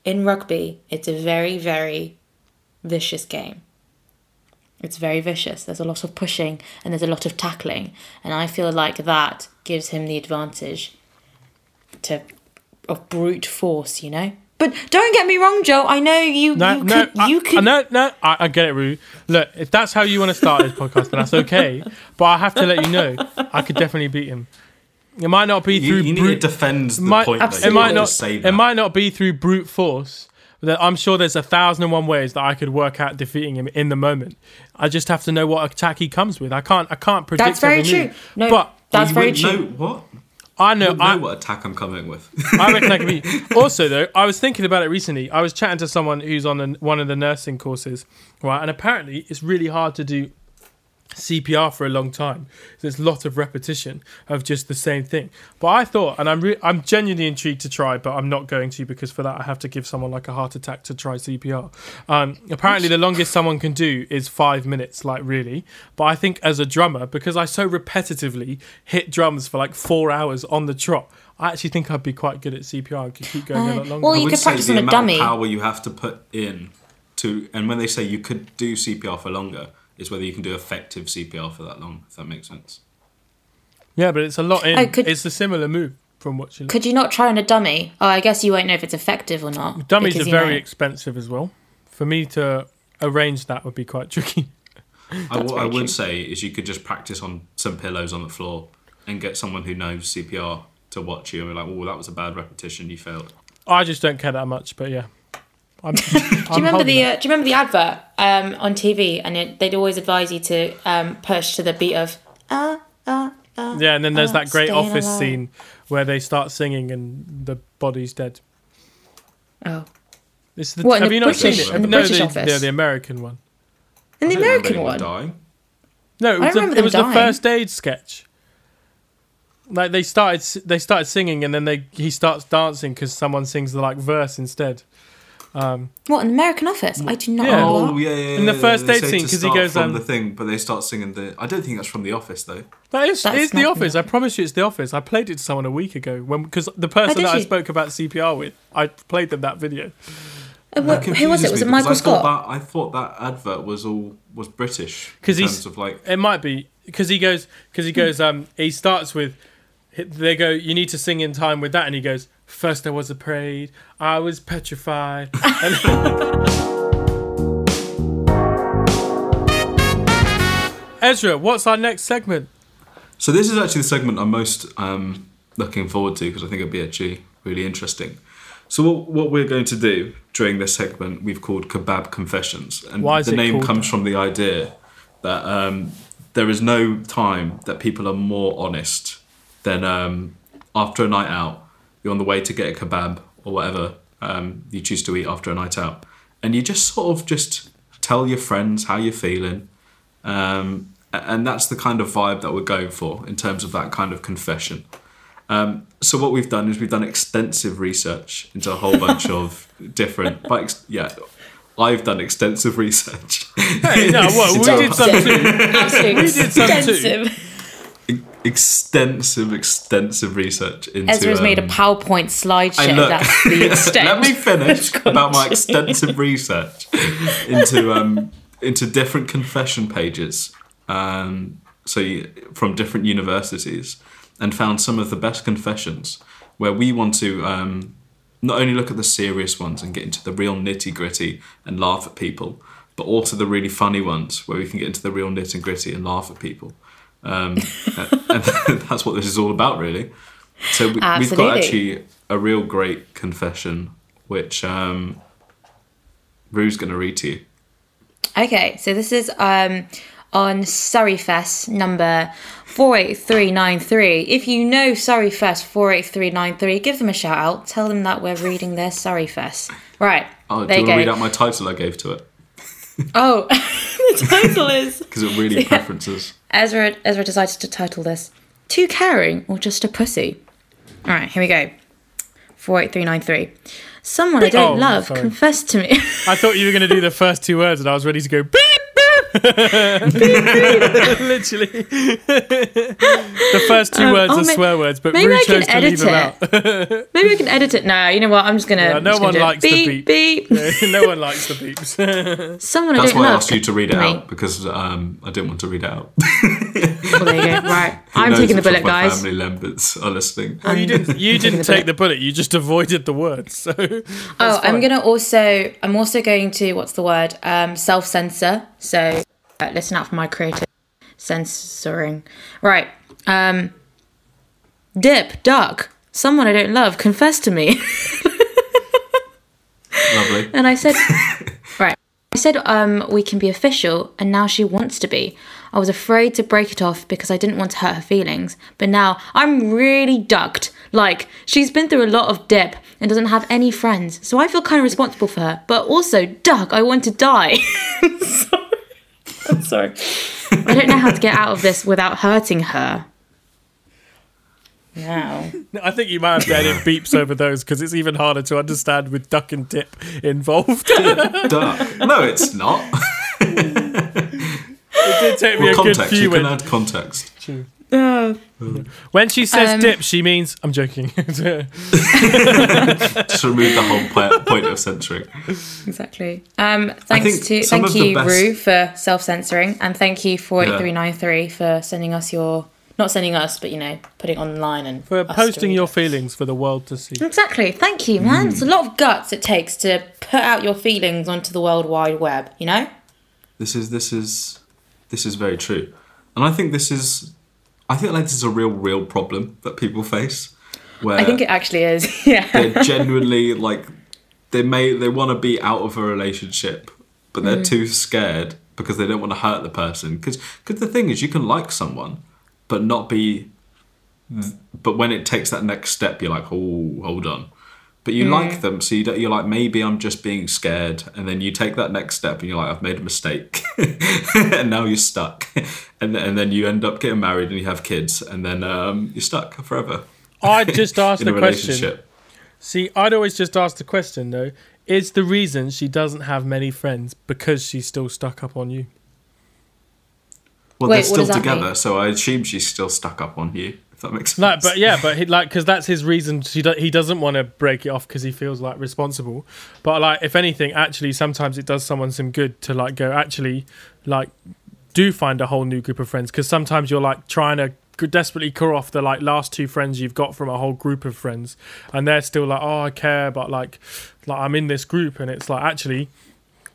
in rugby it's a very very vicious game. It's very vicious. There's a lot of pushing and there's a lot of tackling, and I feel like that gives him the advantage to of brute force. You know. But don't get me wrong, Joe. I know you. No, you no, could. I, you could. no, no. I, I get it, Rue. Look, if that's how you want to start this podcast, then that's okay. But I have to let you know, I could definitely beat him. It might not be through you need brute. to defend the might- point. It might can't not. just say It might not be through brute force, that I'm sure there's a thousand and one ways that I could work out defeating him in the moment. I just have to know what attack he comes with. I can't. I can't predict. That's very true. move. No, but that's You very true. Know what? I know. wouldn't know I, what attack I'm coming with. I reckon I could be. Also, though, I was thinking about it recently. I was chatting to someone who's on an, one of the nursing courses, right? And apparently, it's really hard to do CPR for a long time. There's a lot of repetition of just the same thing. But I thought, and I'm re- I'm genuinely intrigued to try, but I'm not going to because for that I have to give someone like a heart attack to try CPR. Um, apparently, the longest someone can do is five minutes, like really. But I think as a drummer, because I so repetitively hit drums for like four hours on the trot. I actually think I'd be quite good at CPR and could keep going a Uh, lot longer. well, I you would could say practice the on a amount dummy. Of power you have to put in to, and when they say you could do CPR for longer, is whether you can do effective CPR for that long. If that makes sense. yeah, but it's a lot in. I could- it's a similar move from watching. Could you not try on a dummy? Oh, I guess you won't know if it's effective or not. Dummies because are very know- expensive as well. For me to arrange that would be quite tricky. I, what I would true. say is you could just practice on some pillows on the floor and get someone who knows CPR to watch you and be like, "Oh, that was a bad repetition. You failed." I just don't care that much, but yeah. I'm, Do you remember the uh, Do you remember the advert um, on TV? And it, they'd always advise you to um, push to the beat of ah ah ah. yeah, and then there's uh, that great office alive. scene where they start singing and the body's dead. Oh, It's the, What, have the you not British- seen it? in the no, British the, office? yeah, the American one. and the I don't remember American one. dying. No, it I was, the, remember it was dying. the first aid sketch. Like they started, they started singing, and then they he starts dancing because someone sings the like verse instead. Um, What an American Office? I do not Yeah. know Oh that. yeah, yeah. In the yeah, first they date say scene, to 'cause he start goes, from um, the thing, but they start singing the. I don't think that's from The Office though. That is, That's it's The not- Office. I promise you, it's The Office. I played it to someone a week ago when because the person did that I you? spoke about CPR with, I played them that video. Uh, That who was confuses it? Was me it Michael because I thought Scott? That, I thought that advert was all was British 'Cause in he's- terms of like. It might be because he goes because he goes. Um, he starts with. They go. You need to sing in time with that, and he goes. First, I was afraid. I was petrified. Ezra, what's our next segment? So this is actually the segment I'm most um, looking forward to because I think it'll be actually really interesting. So what, what we're going to do during this segment we've called kebab confessions, and Why is the it name called comes that? from the idea that um, there is no time that people are more honest than um, after a night out. You're on the way to get a kebab or whatever um, you choose to eat after a night out, and you just sort of just tell your friends how you're feeling. Um, and that's the kind of vibe that we're going for in terms of that kind of confession. Um, so what we've done is we've done extensive research into a whole bunch of different, but ex- yeah, I've done extensive research. Hey, no, what we did some too. Absolutely did some too. Extensive. extensive, research into. Ezra's made a um, PowerPoint slideshow. Look, That's the extent. Let me finish about my extensive research into um, into different confession pages. Um, so you, from different universities, and found some of the best confessions where we want to um, not only look at the serious ones and get into the real nitty gritty and laugh at people, but also the really funny ones where we can get into the real nitty gritty and laugh at people. Um, and, that's what this is all about, really. So we, we've got actually a real great confession, which um, Rue's going to read to you. Okay, so this is um, on Surrey Fest number 48393. If you know Surrey Fest 48393, give them a shout out. Tell them that we're reading their Surrey Fest. Right. Oh, do you you want to read out my title I gave to it? Oh, the title is Because it really preferences. Ezra. Ezra decided to title this "Too Caring" or just a pussy. All right, here we go. Four eight three nine three. Someone I don't Oh, love sorry. confessed to me. I thought you were going to do the first two words, and I was ready to go beep beep. Literally, the first two Um, words oh, are may- swear words, but maybe Rue I can chose to leave edit them it. out. Maybe we can edit it now. You know what? I'm just gonna. Yeah, I'm no just gonna one do likes the beep beep. no one likes the beeps. Someone That's don't why I asked you to read it me. out because um, I didn't want to read it out. Well, there you go. Right, Who I'm taking the which of bullet, my guys. Family members are listening. Well, you didn't. You didn't the take the bullet. You just avoided the words. So. Oh, I'm gonna also. I'm also going to. What's the word? Um, self censor. So uh, listen out for my creative censoring. Right. Um. Dip, duck. Someone I don't love confessed to me. Lovely. And I said, right. I said, um, we can be official, and now she wants to be. I was afraid to break it off because I didn't want to hurt her feelings. But now I'm really ducked. Like, she's been through a lot of dip and doesn't have any friends. So I feel kind of responsible for her. But also, duck, I want to die. I'm sorry. I don't know how to get out of this without hurting her. Now. I think you might have to edit beeps over those because it's even harder to understand with duck and dip involved. Duck. No, it's not. it did take me Well, a good few You can add context. Oh. when she says Um, dip, she means I'm joking. Just remove the whole po- point of censoring. Exactly. Um, thanks to thank you, best- Rue, for self censoring, and thank you for Yeah. eight three nine three for sending us your not sending us, but you know, putting it online and For posting your it. feelings for the world to see. Exactly. Thank you, man. It's a lot of guts it takes to put out your feelings onto the world wide web. You know. This is this is this is very true, and I think this is I think like this is a real real problem that people face. Where I think it actually is. yeah. they're genuinely like they may they want to be out of a relationship, but they're mm. too scared because they don't want to hurt the person. Because Because the thing is, you can like someone, but not be. But when it takes that next step, you're like, oh, hold on. But you like them, so you don't, you're like, maybe I'm just being scared, and then you take that next step, and you're like, I've made a mistake, and now you're stuck, and then, and then you end up getting married and you have kids, and then um, you're stuck forever I just asked the question. See, I'd always just ask the question though: Is the reason she doesn't have many friends because she's still stuck up on you? Well, Wait, they're still together, mean? so I assume she's still stuck up on you. That makes sense. Like, but yeah, but he, like, because that's his reason. Do, he doesn't want to break it off because he feels like responsible. But like, if anything, actually, sometimes it does someone some good to like go. Actually, like, do find a whole new group of friends because sometimes you're like trying to desperately cut off the like last two friends you've got from a whole group of friends, and they're still like, oh, I care, but like, like I'm in this group, and it's like actually,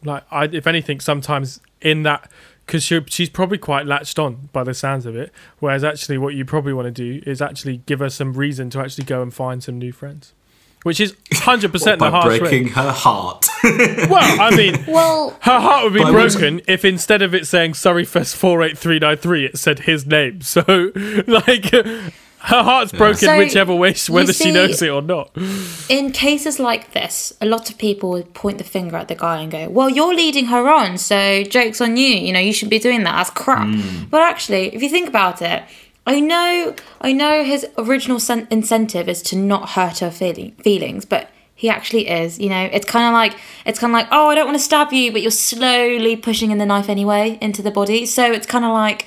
like, I if anything, sometimes in that because she, she's probably quite latched on by the sounds of it. Whereas actually, what you probably want to do is actually give her some reason to actually go and find some new friends, which is hundred percent the by harsh breaking way. her heart. Well, I mean, Well, her heart would be But I was- broken if instead of it saying "Sorry Fest four eight three nine three, it said his name. So, like, her heart's broken So, whichever way, she- you whether she knows it or not. in cases like this, a lot of people would point the finger at the guy and go, "Well, you're leading her on, so jokes on you. You know, you should be doing that. That's crap." Hmm. But actually, if you think about it, I know, I know his original sen- incentive is to not hurt her feeling- feelings, but he actually is. You know, it's kind of like it's kind of like, "Oh, I don't want to stab you," but you're slowly pushing in the knife anyway into the body. So it's kind of like.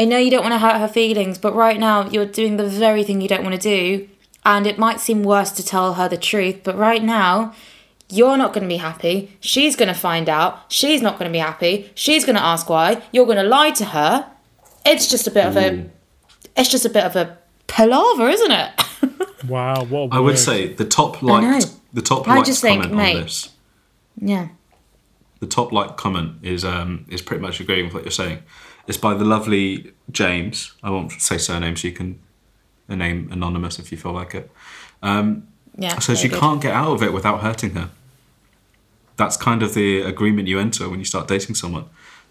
I know you don't want to hurt her feelings, but right now you're doing the very thing you don't want to do. And it might seem worse to tell her the truth, but right now you're not going to be happy. She's going to find out. She's not going to be happy. She's going to ask why. You're going to lie to her. It's just a bit of a it's just a bit of a palaver, isn't it? Wow, what a I would say the top know. liked the top I liked just think, mate- on this. yeah. The top like comment is um is pretty much agreeing with what you're saying. It's by the lovely James. I won't say surname, so you can a name anonymous if you feel like it. Um, Yeah. says very you good. can't get out of it without hurting her. That's kind of the agreement you enter when you start dating someone.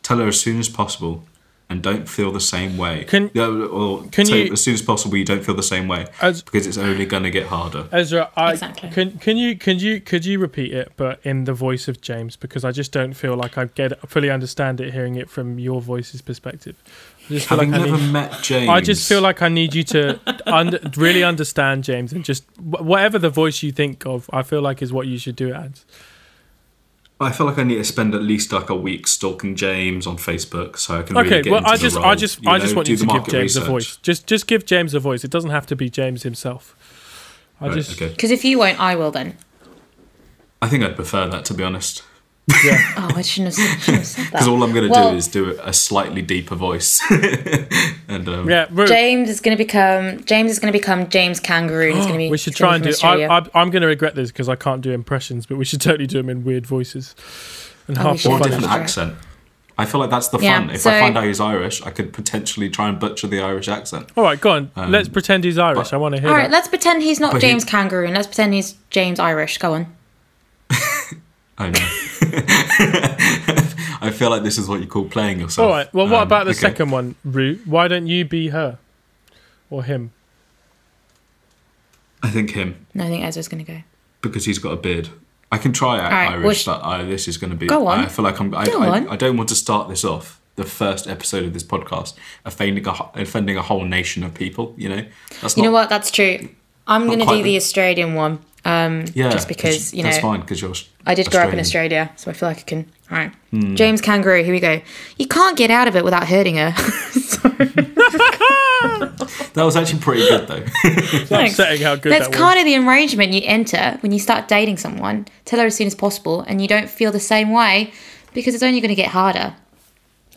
Tell her as soon as possible, and don't feel the same way. Can- or can say you- as soon as possible you don't feel the same way As- because it's only going to get harder. Ezra, I Exactly. can can you can you could you repeat it, but in the voice of James, because I just don't feel like I get fully understand it hearing it from your voice's perspective. I just feel Having like I never need, met James, I just feel like I need you to un- really understand James and just whatever the voice you think of, I feel like is what you should do it as. I feel like I need to spend at least like a week stalking James on Facebook so I can really get well, into I the just, role, I just, you I know, just want you to give market James a voice. Just, just give James a voice. It doesn't have to be James himself. I Right, just, okay. Because if you won't, I will then. I think I'd prefer that to be honest, yeah. Oh, I shouldn't have, shouldn't have said that. because all I'm going to Well- do is do a slightly deeper voice. and um, Yeah, Ru- James is going to become James is going to become James Kangaroo. And he's going to be. we should he's gonna try and do. Australia. I, I, I'm going to regret this because I can't do impressions, but we should totally do them in weird voices. And Oh, half we the should. or a different accent. I feel like that's the Yeah, fun. If so- I find out he's Irish, I could potentially try and butcher the Irish accent. All right, go on. Um, Let's pretend he's Irish. but- I want to hear All right, that. let's pretend he's not But he- James Kangaroo let's pretend he's James Irish. Go on. Oh no. I feel like this is what you call playing yourself. All right. Well, what Um, about the okay. second one, Rue? Why don't you be her or him? I think him No, I think Ezra's going to go. because he's got a beard. I can try out right, well, Irish, sh- but I, this is going to be. Go on. I feel like I'm. I, Go I, on. I don't want to start this off the first episode of this podcast offending a, offending a whole nation of people. You know, that's You not. know what? That's true. I'm going to do the the- Australian one. Um, Yeah, just because you know that's fine because you're. I did grow up in Australia, so I feel like I can. All right, Hmm. James Kangaroo. Here we go. You can't get out of it without hurting her. That was actually pretty good though. It's upsetting how good That's that was. kind of the arrangement you enter when you start dating someone. Tell her as soon as possible, and you don't feel the same way because it's only going to get harder.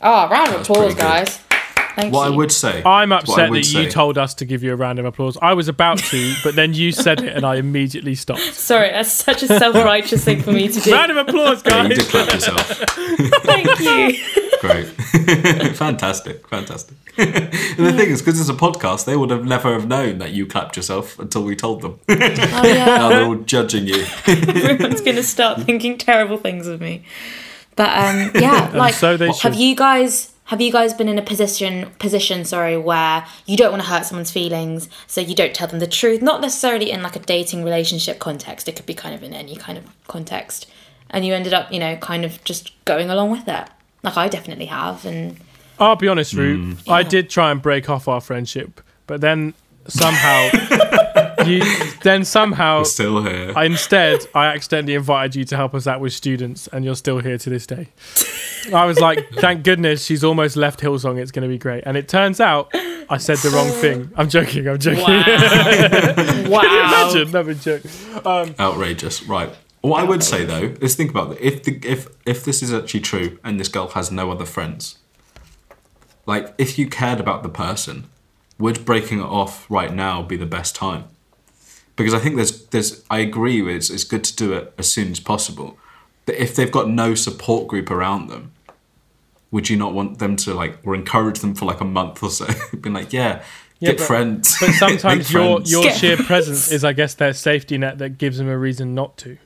Oh, round of applause, guys. good. Guys! Thank what I would say. I'm upset would that you told us to give you a round of applause. I was about to, but then you said it and I immediately stopped. Sorry, that's such a self-righteous thing for me to do. Round of applause, Yeah, you did clap yourself. Thank you. Great. fantastic. Fantastic. and the thing is, because it's a podcast, they would have never have known that you clapped yourself until we told them. Oh yeah. now they're all judging you. everyone's going to start thinking terrible things of me. But um, yeah, like so they have should. you guys have you guys been in a position position sorry where you don't want to hurt someone's feelings so you don't tell them the truth not necessarily in like a dating relationship context it could be kind of in any kind of context and you ended up you know kind of just going along with it like i definitely have and I'll be honest, Rue. Mm. I did try and break off our friendship, but then somehow you then somehow We're still here. I, instead I accidentally invited you to help us out with students, and you're still here to this day. I was like, thank goodness she's almost left Hillsong. It's going to be great. And it turns out I said the wrong thing. I'm joking. I'm joking. wow Imagine that would joke. Um, Outrageous. Right. What I would say though is think about it. If the if if this is actually true and this girl has no other friends, like if you cared about the person, would breaking it off right now be the best time? Because I think there's there's I agree with it's, it's good to do it as soon as possible. But if they've got no support group around them, would you not want them to like or encourage them for like a month or so? Being like, yeah, Yeah, get but- friends. but sometimes your friends. your Get sheer presence is, I guess, their safety net that gives them a reason not to.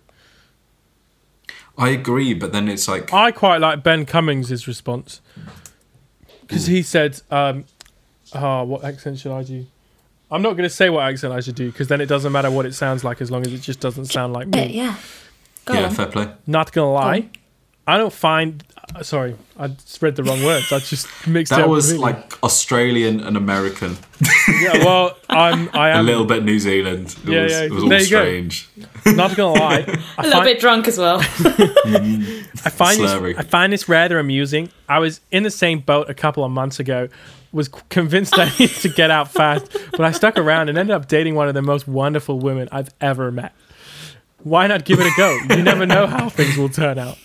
I agree, but then it's like I quite like Ben Cummings' response because he said, um, "Oh, what accent should I do?" I'm not going to say what accent I should do because then it doesn't matter what it sounds like as long as it just doesn't sound like yeah, me. yeah go yeah, on fair play. Not gonna lie, Go I don't find. uh, sorry, I just read the wrong words. I just mixed it That up. was completely. like Australian and American, yeah. Well, I'm. I a am A little bit New Zealand. It Yeah, was, yeah, it was all there you go. strange. not gonna lie. I a little find- bit drunk as well I find Slurry. this, I find this rather amusing. I was in the same boat a couple of months ago, was convinced I needed to get out fast, but I stuck around and ended up dating one of the most wonderful women I've ever met. Why not give it a go? You never know how things will turn out.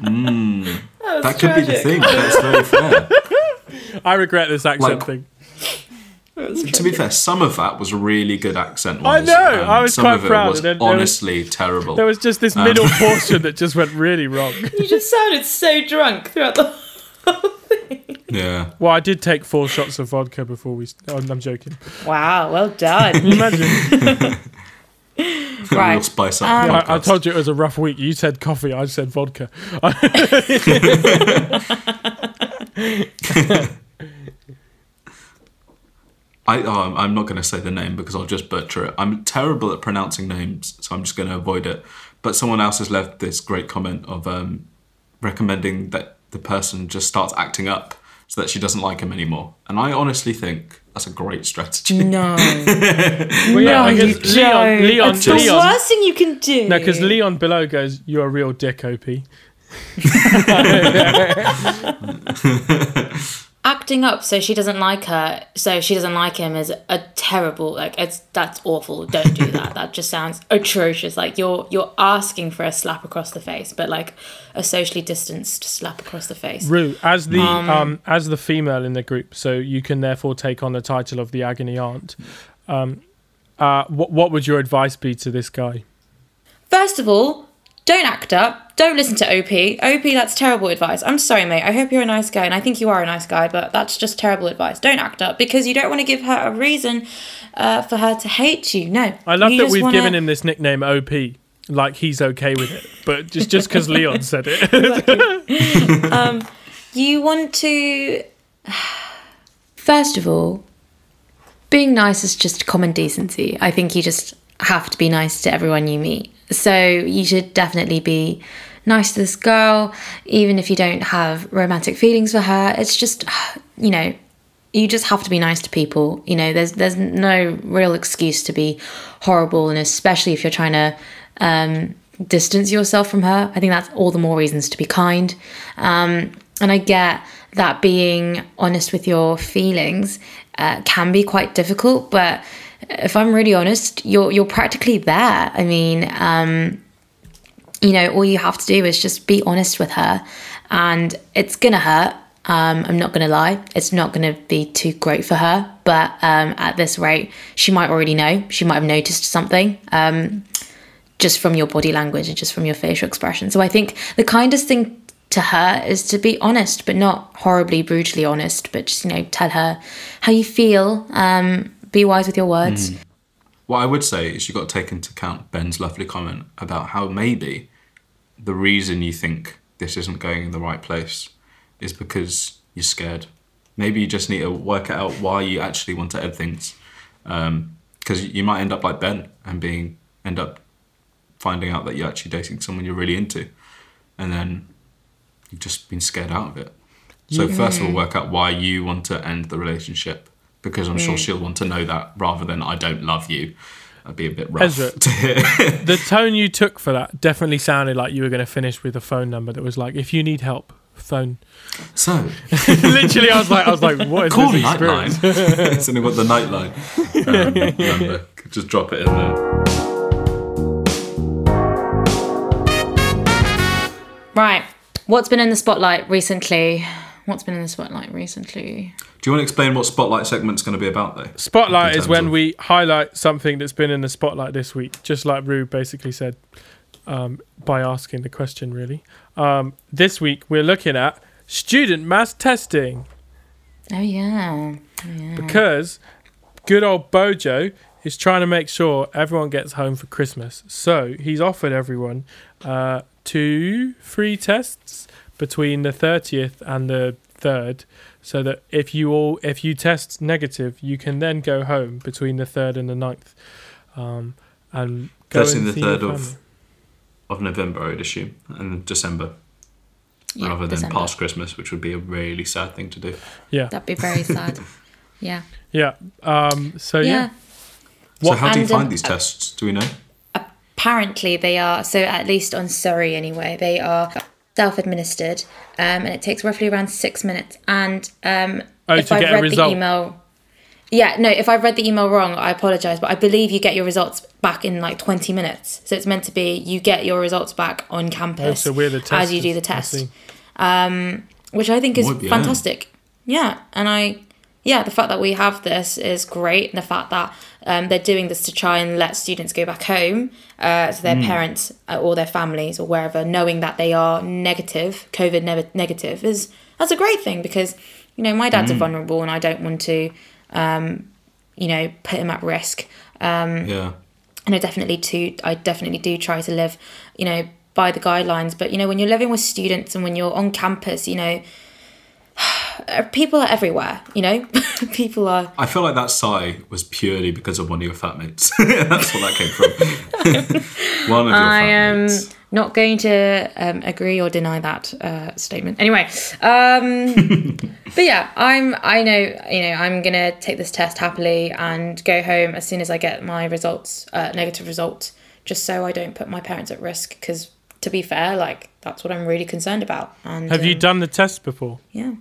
Hmm. That could be the thing. That's very fair. I regret this accent Like- thing. To be fair, some of that was really good accent. I wise. know, I was some quite of it proud, Was and then there was- honestly terrible. There was just this middle portion that just went really wrong. you just sounded so drunk throughout the whole thing. yeah. Well, I did take four shots of vodka before we. Oh, I'm joking. wow well done Imagine. Right. Real spice up. Um, I, I told you it was a rough week. You said coffee. I said vodka. I, oh, I'm- I'm not going to say the name because I'll just butcher it. I'm terrible at pronouncing names, so I'm just going to avoid it. But someone else has left this great comment of um, recommending that the person just starts acting up so that she doesn't like him anymore. And I honestly think that's a great strategy. no Well, yeah, no, you guess Leon, don't. Leon, That's the worst thing you can do. No, because Leon below goes, "You're a real dick, OP." acting up so she doesn't like her, so she doesn't like him is a terrible. Like it's that's awful. Don't do that. that just sounds atrocious. Like you're you're asking for a slap across the face, but like a socially distanced slap across the face. Rue, as the um, as the female in the group, so you can therefore take on the title of the agony aunt. Um, uh, what what would your advice be to this guy? First of all, don't act up. Don't listen to OP. OP, that's terrible advice. I'm sorry, mate. I hope you're a nice guy, and I think you are a nice guy, but that's just terrible advice. Don't act up because you don't want to give her a reason uh, for her to hate you. No. I love You that we've wanna- given him this nickname OP. like he's okay with it, but just just because Leon said it. um, you want to. First of all, being nice is just common decency. I think you just have to be nice to everyone you meet. So you should definitely be nice to this girl, even if you don't have romantic feelings for her. It's just, you know, you just have to be nice to people. You know, there's there's no real excuse to be horrible, and especially if you're trying to um, distance yourself from her. I think that's all the more reasons to be kind. Um, and I get that being honest with your feelings uh, can be quite difficult, but if I'm really honest, you're you're practically there. I mean, um, you know, all you have to do is just be honest with her, and it's gonna hurt. Um, I'm not gonna lie, it's not gonna be too great for her. But um, at this rate, she might already know. She might have noticed something um, just from your body language and just from your facial expression. So I think the kindest thing to her is to be honest, but not horribly, brutally honest, but just, you know, tell her how you feel. Um, be wise with your words. Mm. What I would say is you've got to take into account Ben's lovely comment about how maybe the reason you think this isn't going in the right place is because you're scared. Maybe you just need to work out why you actually want to end things. Because um, you might end up like Ben and being end up finding out that you're actually dating someone you're really into, and then you've just been scared out of it. So yeah. first of all, work out why you want to end the relationship, because I'm mm. sure she'll want to know that rather than I don't love you. That'd be a bit rough Ezra, to hear. the tone you took for that definitely sounded like you were going to finish with a phone number that was like, if you need help, phone. So, literally, I was like, I was like, what is Call this Nightline. it's only what the Nightline um, number. Just drop it in there. Right. What's been in the spotlight recently? What's been in the spotlight recently? Do you want to explain what Spotlight segment's going to be about, though? Spotlight is when of... we highlight something that's been in the spotlight this week, just like Rue basically said um, by asking the question, really. Um, this week, we're looking at student mass testing. Oh, yeah. Oh, yeah. Because good old Bojo is trying to make sure everyone gets home for Christmas. So he's offered everyone uh, two free tests between the 30th and the 3rd so that if you all if you test negative, you can then go home between the third and the 9th, um, and go That's in the third of of November, I'd assume, and December. Yeah, rather than December. past Christmas, which would be a really sad thing to do. Yeah, that'd be very sad. yeah. Yeah. Um, so yeah. yeah. What, so how do you find um, these tests? Do we know? Apparently, they are so at least on Surrey anyway. They are self-administered, um, and it takes roughly around six minutes. And um, oh, if I've read the email, yeah, no, if I've read the email wrong, I apologise, but I believe you get your results back in like 20 minutes. So it's meant to be you get your results back on campus oh, so as you do the test, um, which I think is fantastic. Yeah, and I, yeah, the fact that we have this is great, and the fact that um, they're doing this to try and let students go back home uh, to their mm. parents uh, or their families or wherever, knowing that they are negative, COVID ne- negative, is that's a great thing because you know my dad's mm. vulnerable and I don't want to, um, you know, put him at risk. Um, yeah. And I definitely do. I definitely do try to live, you know, by the guidelines. But you know, when you're living with students and when you're on campus, you know people are everywhere, you know? people are. I feel like that sigh was purely because of one of your fat mates. That's what that came from. one of your I am mates. not going to um, agree or deny that uh, statement. Anyway, um, but yeah, I'm. I know, you know, I'm gonna take this test happily and go home as soon as I get my results, uh, negative results, just so I don't put my parents at risk. Because to be fair, like that's what I'm really concerned about. And have um, you done the test before? Yeah.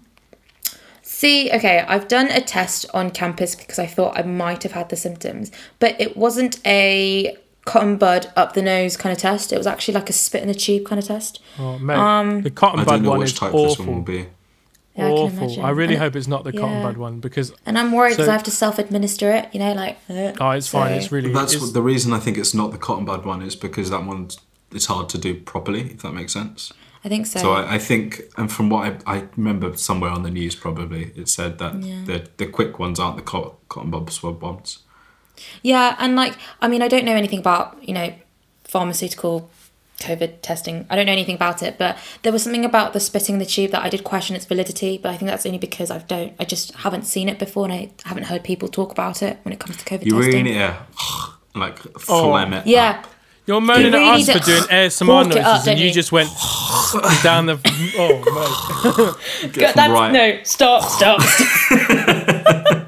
See, okay, I've done a test on campus because I thought I might have had the symptoms, but it wasn't a cotton bud up the nose kind of test. It was actually like a spit in a tube kind of test. Oh, mate, um, the cotton bud one is awful. One will be. Yeah, awful. I, I really and hope it's not the yeah. cotton bud one because. And I'm worried because so, I have to self-administer it. You know, like. Uh, oh, it's so. fine. It's really. That's it's, the reason I think it's not the cotton bud one is because that one it's hard to do properly. If that makes sense. I think so. So I, I, think, and from what I, I remember somewhere on the news, probably it said that yeah. the the quick ones aren't the cotton, cotton bob swab ones. Yeah, and like I mean, I don't know anything about you know pharmaceutical COVID testing. I don't know anything about it, but there was something about the spitting in the tube that I did question its validity. But I think that's only because I don't, I just haven't seen it before, and I haven't heard people talk about it when it comes to COVID testing. You testing. really need to like oh. phlegm it. yeah, up. You're moaning really at us for doing ASMR hawk noises, up, and you you? just went down the. Oh, Get Go- it that's right. no stop, stop. stop.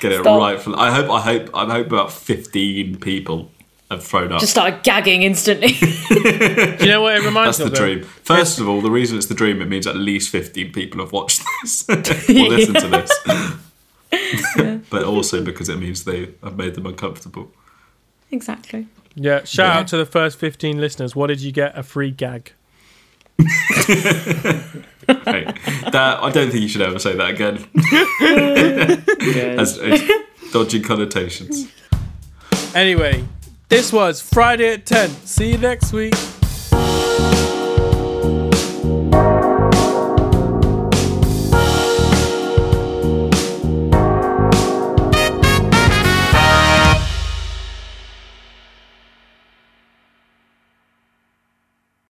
Get it Stop. right. For, I hope. I hope. I hope about fifteen people have thrown up. just started gagging instantly. you know what it reminds That's me the of? though? dream. First of all, the reason it's the dream, it means at least 15 people have watched this or listened to this. but also because it means they have made them uncomfortable. exactly. Yeah, shout Yeah. out to the first 15 listeners. What did you get? A free gag. Hey, that, I don't think you should ever say that again. As, as dodgy connotations. Anyway, this was Friday at 10. See you next week.